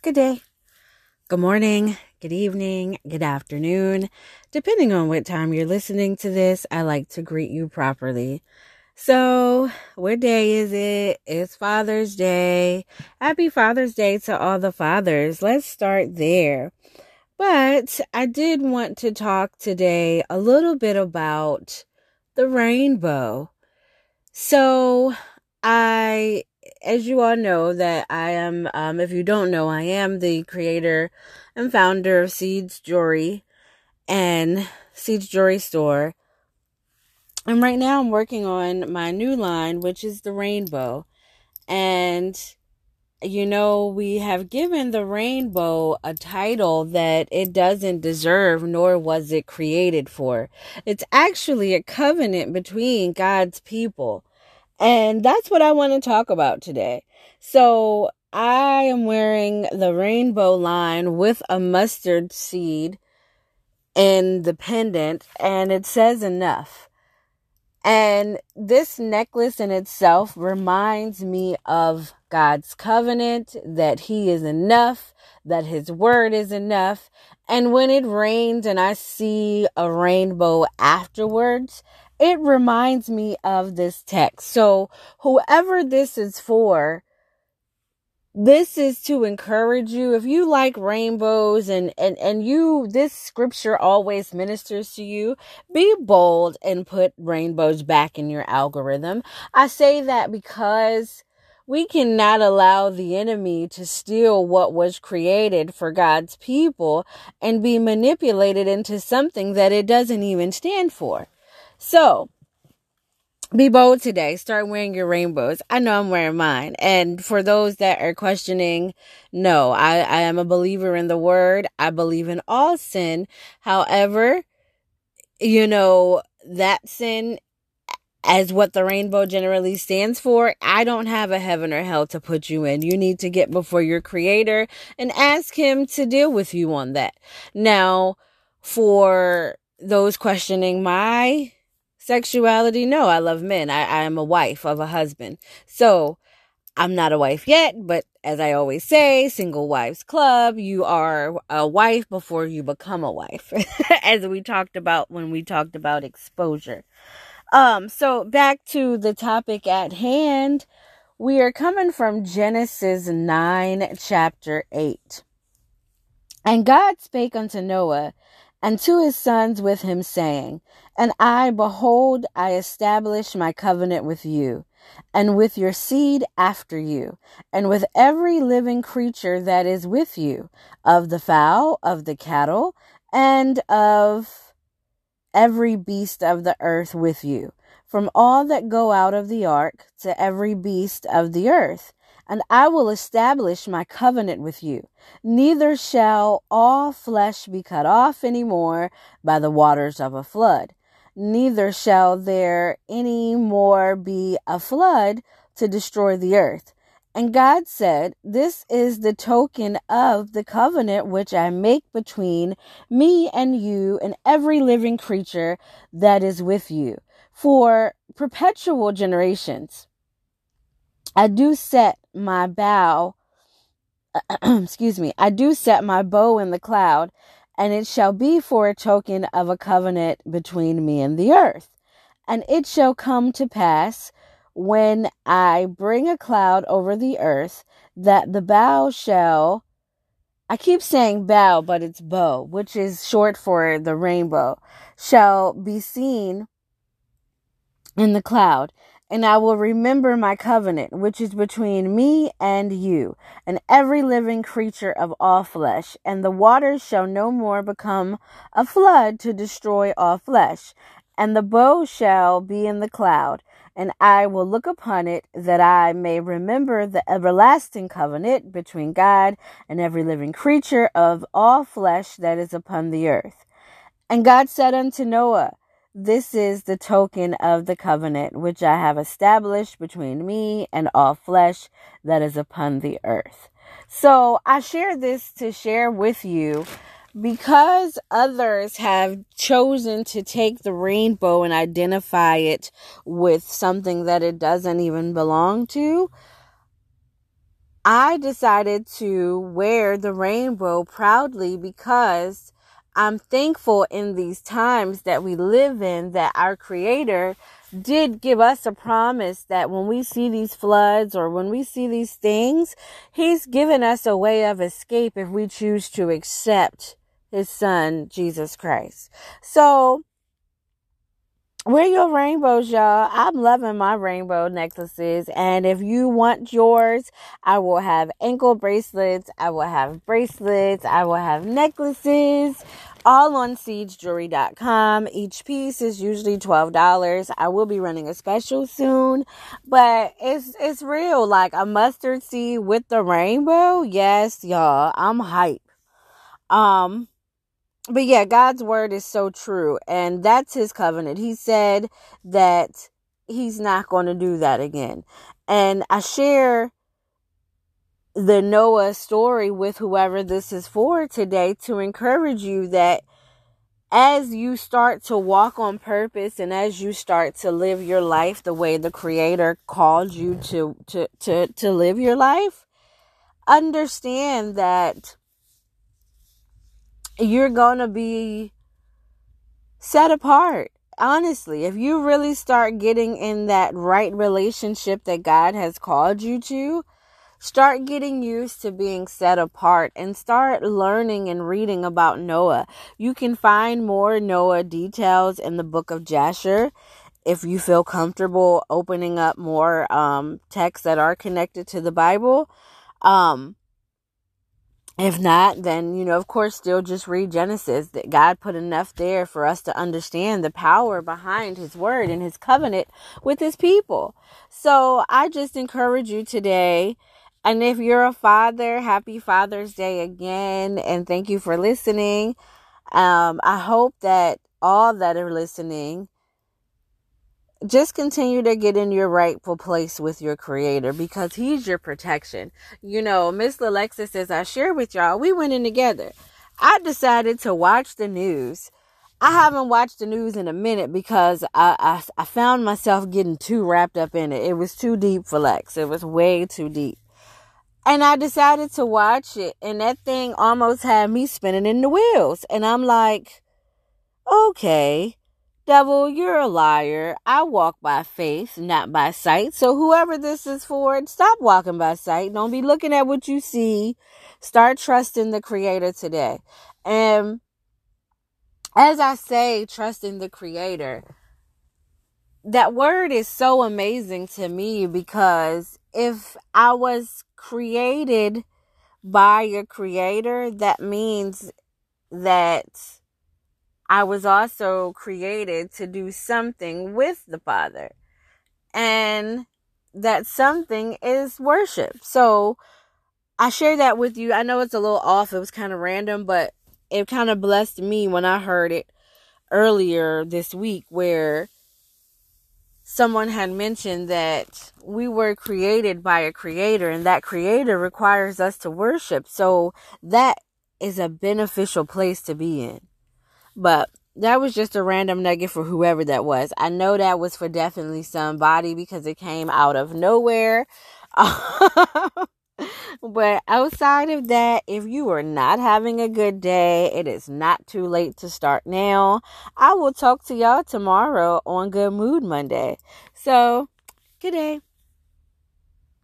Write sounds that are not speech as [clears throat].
good day, good morning, good evening, good afternoon. Depending on what time you're listening to this, I like to greet you properly. So, what day is it? It's Father's Day. Happy Father's Day to all the fathers. Let's start there. But I did want to talk today a little bit about the rainbow. So, I as you all know that I am um, if you don't know, I am the creator and founder of Seeds Jewelry and Seeds Jewelry Store. And right now I'm working on my new line, which is the rainbow. And you know, we have given the rainbow a title that it doesn't deserve, nor was it created for. It's actually a covenant between God's people. And that's what I want to talk about today. So I am wearing the rainbow line with a mustard seed in the pendant, and it says enough. And this necklace in itself reminds me of God's covenant that He is enough, that His word is enough. And when it rains and I see a rainbow afterwards, it reminds me of this text. So, whoever this is for, this is to encourage you if you like rainbows and and and you this scripture always ministers to you be bold and put rainbows back in your algorithm i say that because we cannot allow the enemy to steal what was created for God's people and be manipulated into something that it doesn't even stand for. So, be bold today. Start wearing your rainbows. I know I'm wearing mine. And for those that are questioning, no, I, I am a believer in the word. I believe in all sin. However, you know, that sin as what the rainbow generally stands for, I don't have a heaven or hell to put you in. You need to get before your creator and ask him to deal with you on that. Now, for those questioning my Sexuality, no, I love men. I, I am a wife of a husband. So I'm not a wife yet, but as I always say, single wives club, you are a wife before you become a wife. [laughs] as we talked about when we talked about exposure. Um, so back to the topic at hand. We are coming from Genesis 9, chapter 8. And God spake unto Noah and to his sons with him, saying, And I, behold, I establish my covenant with you, and with your seed after you, and with every living creature that is with you, of the fowl, of the cattle, and of every beast of the earth with you, from all that go out of the ark to every beast of the earth and I will establish my covenant with you. Neither shall all flesh be cut off any more by the waters of a flood. Neither shall there any more be a flood to destroy the earth. And God said, This is the token of the covenant which I make between me and you and every living creature that is with you for perpetual generations. I do set my bow, [clears throat] excuse me, I do set my bow in the cloud, and it shall be for a token of a covenant between me and the earth. And it shall come to pass when I bring a cloud over the earth that the bow shall I keep saying bow, but it's bow, which is short for the rainbow, shall be seen in the cloud, and I will remember my covenant, which is between me and you, and every living creature of all flesh, and the waters shall no more become a flood to destroy all flesh, and the bow shall be in the cloud, and I will look upon it that I may remember the everlasting covenant between God and every living creature of all flesh that is upon the earth. And God said unto Noah, this is the token of the covenant which I have established between me and all flesh that is upon the earth. So I share this to share with you because others have chosen to take the rainbow and identify it with something that it doesn't even belong to. I decided to wear the rainbow proudly because I'm thankful in these times that we live in that our creator did give us a promise that when we see these floods or when we see these things, he's given us a way of escape if we choose to accept his son, Jesus Christ. So Wear your rainbows, y'all. I'm loving my rainbow necklaces. And if you want yours, I will have ankle bracelets. I will have bracelets. I will have necklaces. All on seedsjewelry.com. Each piece is usually $12. I will be running a special soon. But it's it's real. Like a mustard seed with the rainbow. Yes, y'all. I'm hype. Um but yeah, God's word is so true. And that's his covenant. He said that he's not going to do that again. And I share the Noah story with whoever this is for today to encourage you that as you start to walk on purpose and as you start to live your life the way the creator called you to to to to live your life understand that you're going to be set apart. Honestly, if you really start getting in that right relationship that God has called you to, start getting used to being set apart and start learning and reading about Noah. You can find more Noah details in the book of Jasher if you feel comfortable opening up more um, texts that are connected to the Bible. Um, if not, then, you know, of course, still just read Genesis. That God put enough there for us to understand the power behind His word and His covenant with His people. So I just encourage you today. And if you're a father, happy Father's Day again. And thank you for listening. Um, I hope that all that are listening just continue to get in your rightful place with your creator because he's your protection. You know, Miss Alexis says, I share with y'all, we went in together. I decided to watch the news. I haven't watched the news in a minute because I, I, I found myself getting too wrapped up in it. It was too deep for Lex. It was way too deep. And I decided to watch it, and that thing almost had me spinning in the wheels. And I'm like, okay, Devil, you're a liar. I walk by faith, not by sight. So whoever this is for, stop walking by sight. Don't be looking at what you see. Start trusting the creator today. And as I say, trusting the creator, that word is so amazing to me because if I was created by a creator, that means that I was also created to do something with the Father. And that something is worship. So I share that with you. I know it's a little off. It was kind of random, but it kind of blessed me when I heard it earlier this week where someone had mentioned that we were created by a creator and that creator requires us to worship. So that is a beneficial place to be in. But that was just a random nugget for whoever that was. I know that was for definitely somebody because it came out of nowhere. [laughs] but outside of that, if you are not having a good day, it is not too late to start now. I will talk to y'all tomorrow on Good Mood Monday. So, good day.